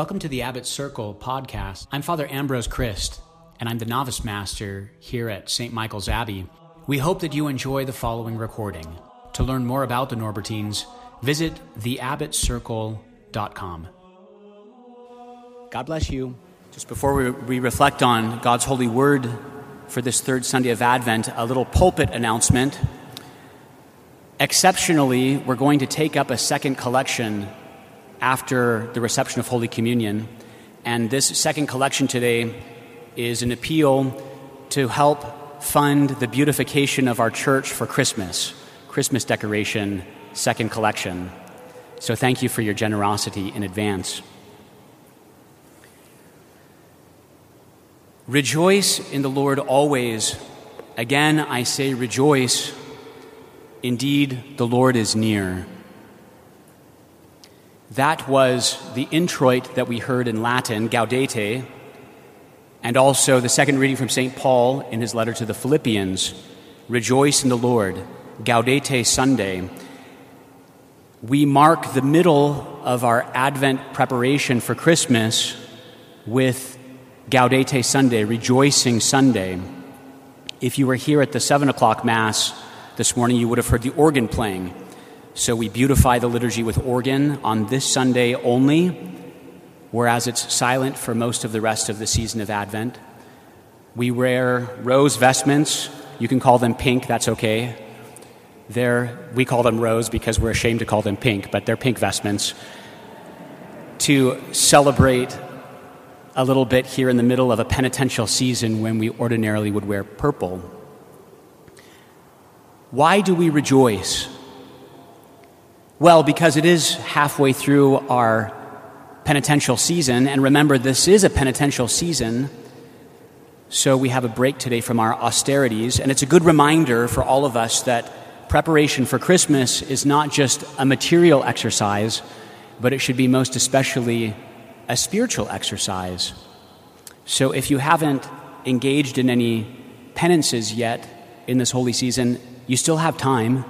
Welcome to the Abbot Circle podcast. I'm Father Ambrose Criste, and I'm the novice master here at St. Michael's Abbey. We hope that you enjoy the following recording. To learn more about the Norbertines, visit theabbotcircle.com. God bless you. Just before we, we reflect on God's holy word for this third Sunday of Advent, a little pulpit announcement. Exceptionally, we're going to take up a second collection after the reception of Holy Communion. And this second collection today is an appeal to help fund the beautification of our church for Christmas, Christmas decoration, second collection. So thank you for your generosity in advance. Rejoice in the Lord always. Again, I say rejoice. Indeed, the Lord is near. That was the introit that we heard in Latin, Gaudete, and also the second reading from St. Paul in his letter to the Philippians Rejoice in the Lord, Gaudete Sunday. We mark the middle of our Advent preparation for Christmas with Gaudete Sunday, Rejoicing Sunday. If you were here at the 7 o'clock Mass this morning, you would have heard the organ playing. So we beautify the liturgy with organ on this Sunday only, whereas it's silent for most of the rest of the season of Advent. We wear rose vestments. You can call them pink, that's okay. They're, we call them rose because we're ashamed to call them pink, but they're pink vestments to celebrate a little bit here in the middle of a penitential season when we ordinarily would wear purple. Why do we rejoice? Well, because it is halfway through our penitential season, and remember, this is a penitential season, so we have a break today from our austerities, and it's a good reminder for all of us that preparation for Christmas is not just a material exercise, but it should be most especially a spiritual exercise. So if you haven't engaged in any penances yet in this holy season, you still have time.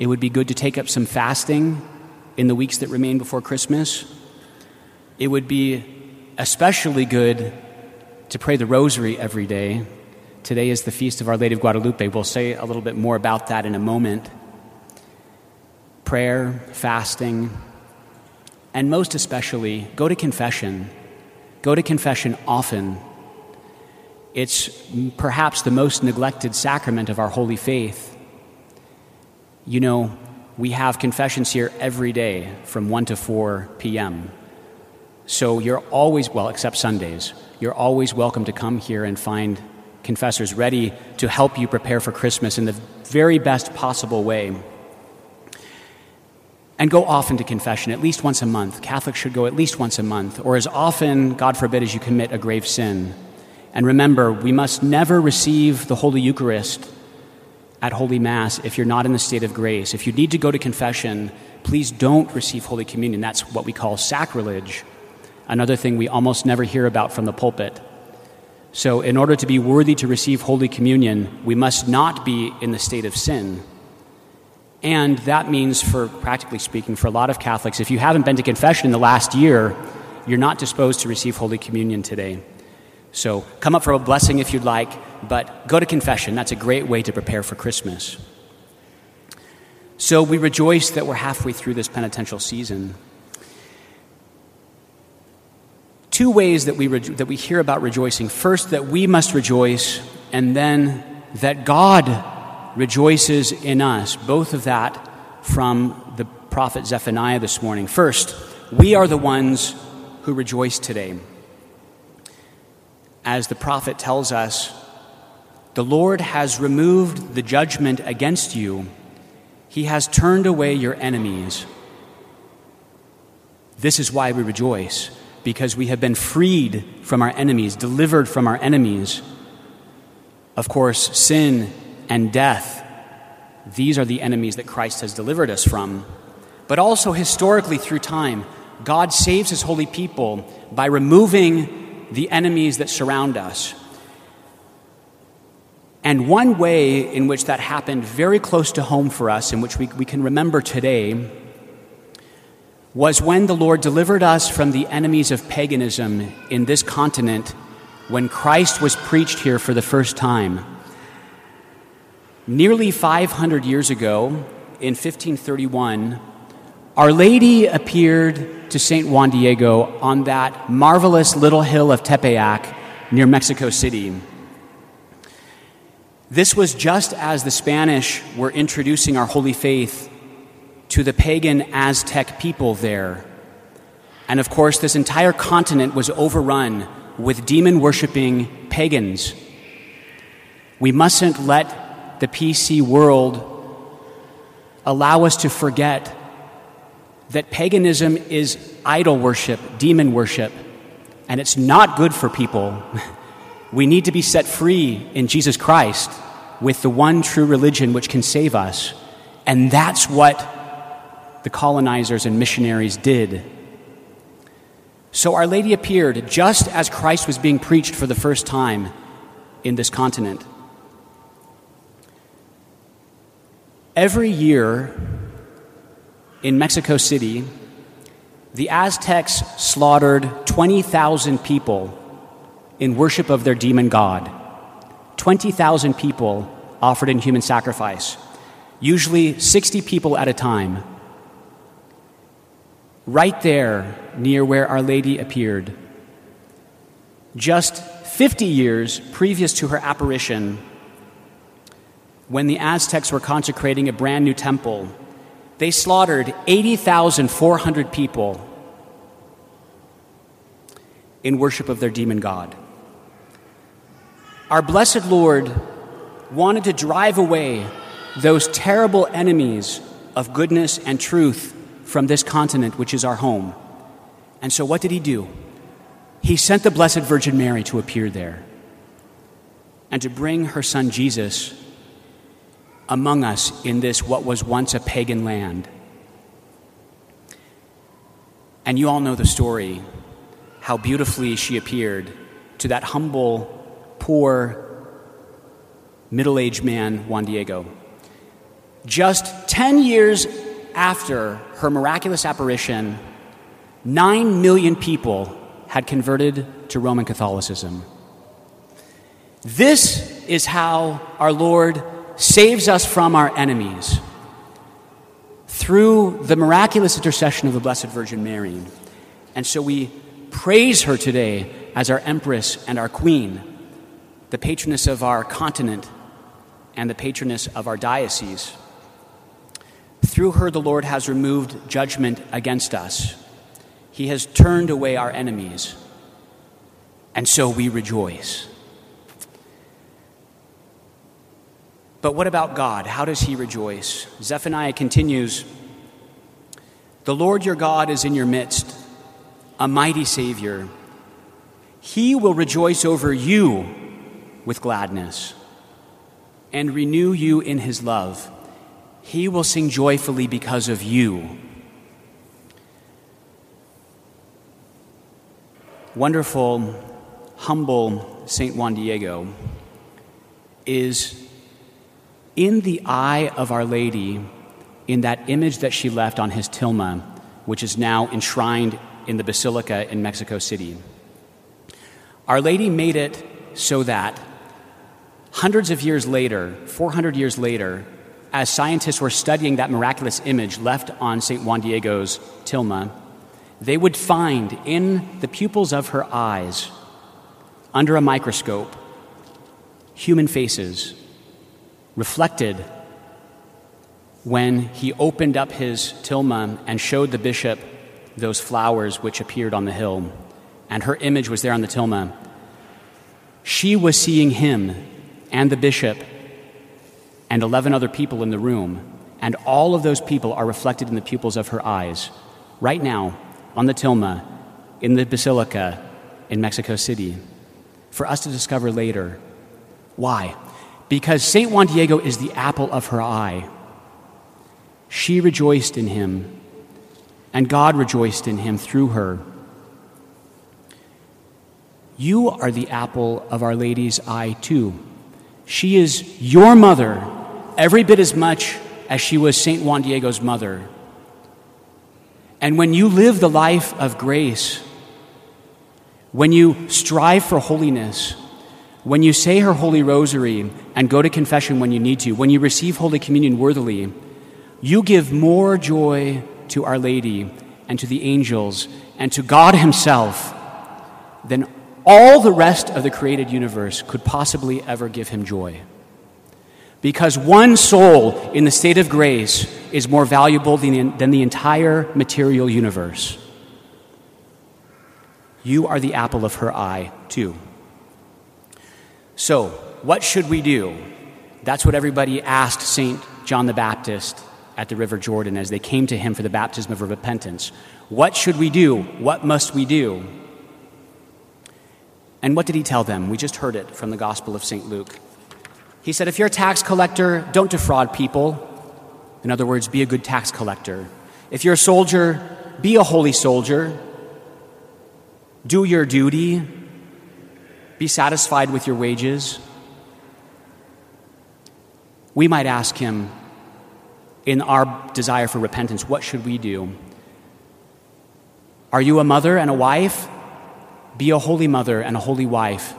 It would be good to take up some fasting in the weeks that remain before Christmas. It would be especially good to pray the rosary every day. Today is the feast of Our Lady of Guadalupe. We'll say a little bit more about that in a moment. Prayer, fasting, and most especially, go to confession. Go to confession often. It's perhaps the most neglected sacrament of our holy faith. You know, we have confessions here every day from 1 to 4 p.m. So you're always, well, except Sundays, you're always welcome to come here and find confessors ready to help you prepare for Christmas in the very best possible way. And go often to confession, at least once a month. Catholics should go at least once a month, or as often, God forbid, as you commit a grave sin. And remember, we must never receive the Holy Eucharist at Holy Mass if you're not in the state of grace. If you need to go to confession, please don't receive Holy Communion. That's what we call sacrilege, another thing we almost never hear about from the pulpit. So, in order to be worthy to receive Holy Communion, we must not be in the state of sin. And that means, for practically speaking, for a lot of Catholics, if you haven't been to confession in the last year, you're not disposed to receive Holy Communion today. So come up for a blessing if you'd like, but go to confession. That's a great way to prepare for Christmas. So we rejoice that we're halfway through this penitential season. Two ways that we, that we hear about rejoicing first, that we must rejoice, and then that God rejoices in us. Both of that from the prophet Zephaniah this morning. First, we are the ones who rejoice today. As the prophet tells us, the Lord has removed the judgment against you, He has turned away your enemies. This is why we rejoice, because we have been freed from our enemies, delivered from our enemies. Of course, sin and death. These are the enemies that Christ has delivered us from. But also, historically, through time, God saves his holy people by removing the enemies that surround us. And one way in which that happened very close to home for us, in which we, we can remember today, was when the Lord delivered us from the enemies of paganism in this continent when Christ was preached here for the first time. Nearly 500 years ago, in 1531, Our Lady appeared to St. Juan Diego on that marvelous little hill of Tepeyac near Mexico City. This was just as the Spanish were introducing our holy faith to the pagan Aztec people there. And of course, this entire continent was overrun with demon worshiping pagans. We mustn't let the PC world allow us to forget that paganism is idol worship, demon worship, and it's not good for people. We need to be set free in Jesus Christ with the one true religion which can save us. And that's what the colonizers and missionaries did. So Our Lady appeared just as Christ was being preached for the first time in this continent. Every year in Mexico City, the Aztecs slaughtered 20,000 people in worship of their demon god. 20,000 people offered in human sacrifice, usually 60 people at a time. Right there, near where Our Lady appeared. Just 50 years previous to her apparition, when the Aztecs were consecrating a brand new temple, they slaughtered 80,400 people in worship of their demon god. Our blessed Lord wanted to drive away those terrible enemies of goodness and truth from this continent, which is our home. And so, what did he do? He sent the Blessed Virgin Mary to appear there and to bring her son Jesus among us in this, what was once a pagan land. And you all know the story how beautifully she appeared to that humble poor, middle aged man, Juan Diego. Just 10 years after her miraculous apparition, 9 million people had converted to Roman Catholicism. This is how our Lord saves us from our enemies through the miraculous intercession of the Blessed Virgin Mary. And so we praise her today as our Empress and our Queen the patroness of our continent and the patroness of our diocese. Through her, the Lord has removed judgment against us. He has turned away our enemies. And so we rejoice. But what about God? How does he rejoice? Zephaniah continues The Lord your God is in your midst, a mighty Savior. He will rejoice over you with gladness and renew you in his love. He will sing joyfully because of you. Wonderful, humble St. Juan Diego is in the eye of Our Lady in that image that she left on his tilma, which is now enshrined in the Basilica in Mexico City. Our Lady made it so that Hundreds of years later, 400 years later, as scientists were studying that miraculous image left on St. Juan Diego's tilma, they would find in the pupils of her eyes, under a microscope, human faces reflected when he opened up his tilma and showed the bishop those flowers which appeared on the hill, and her image was there on the tilma. She was seeing him and the bishop and 11 other people in the room, and all of those people are reflected in the pupils of her eyes right now on the tilma in the basilica in Mexico City for us to discover later. Why? Because St. Juan Diego is the apple of her eye. She rejoiced in him, and God rejoiced in him through her. You are the apple of Our Lady's eye, too. She is your mother every bit as much as she was St. Juan Diego's mother. And when you live the life of grace, when you strive for holiness, when you say her holy rosary and go to confession when you need to, when you receive Holy Communion worthily, you give more joy to Our Lady and to the angels and to God Himself than all the rest of the created universe could possibly ever give Him joy. Because one soul in the state of grace is more valuable than, than the entire material universe. You are the apple of her eye, too. So, what should we do? That's what everybody asked St. John the Baptist at the River Jordan as they came to him for the baptism of repentance. What should we do? What must we do? And what did he tell them? We just heard it from the Gospel of St. Luke. He said, If you're a tax collector, don't defraud people. In other words, be a good tax collector. If you're a soldier, be a holy soldier. Do your duty. Be satisfied with your wages. We might ask him, in our desire for repentance, what should we do? Are you a mother and a wife? Be a holy mother and a holy wife.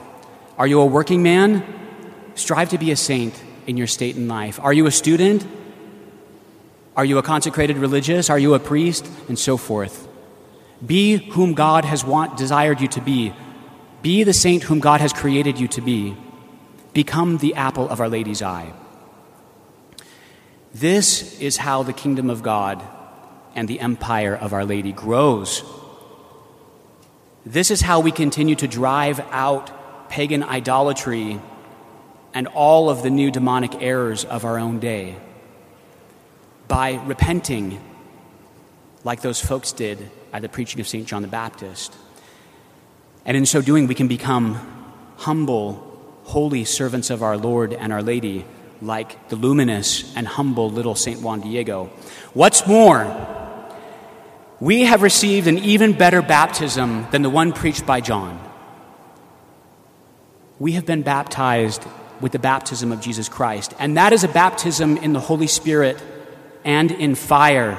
Are you a working man? Strive to be a saint in your state in life. Are you a student? Are you a consecrated religious? Are you a priest? And so forth. Be whom God has want, desired you to be. Be the saint whom God has created you to be. Become the apple of Our Lady's eye. This is how the kingdom of God and the empire of Our Lady grows. This is how we continue to drive out pagan idolatry and all of the new demonic errors of our own day by repenting like those folks did at the preaching of St. John the Baptist. And in so doing, we can become humble, holy servants of our Lord and Our Lady like the luminous and humble little St. Juan Diego. What's more, we have received an even better baptism than the one preached by John. We have been baptized with the baptism of Jesus Christ, and that is a baptism in the Holy Spirit and in fire.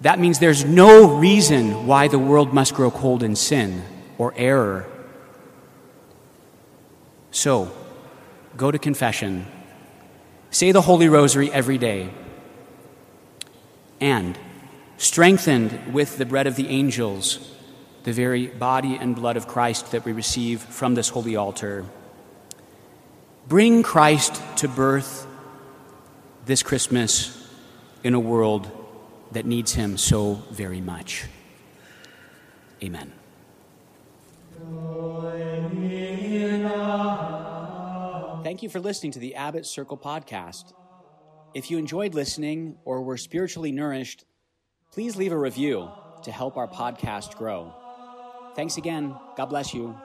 That means there's no reason why the world must grow cold in sin or error. So, go to confession, say the Holy Rosary every day, and strengthened with the bread of the angels, the very body and blood of Christ that we receive from this holy altar, bring Christ to birth this Christmas in a world that needs him so very much. Amen. Thank you for listening to the Abbot Circle podcast. If you enjoyed listening or were spiritually nourished, please leave a review to help our podcast grow. Thanks again. God bless you.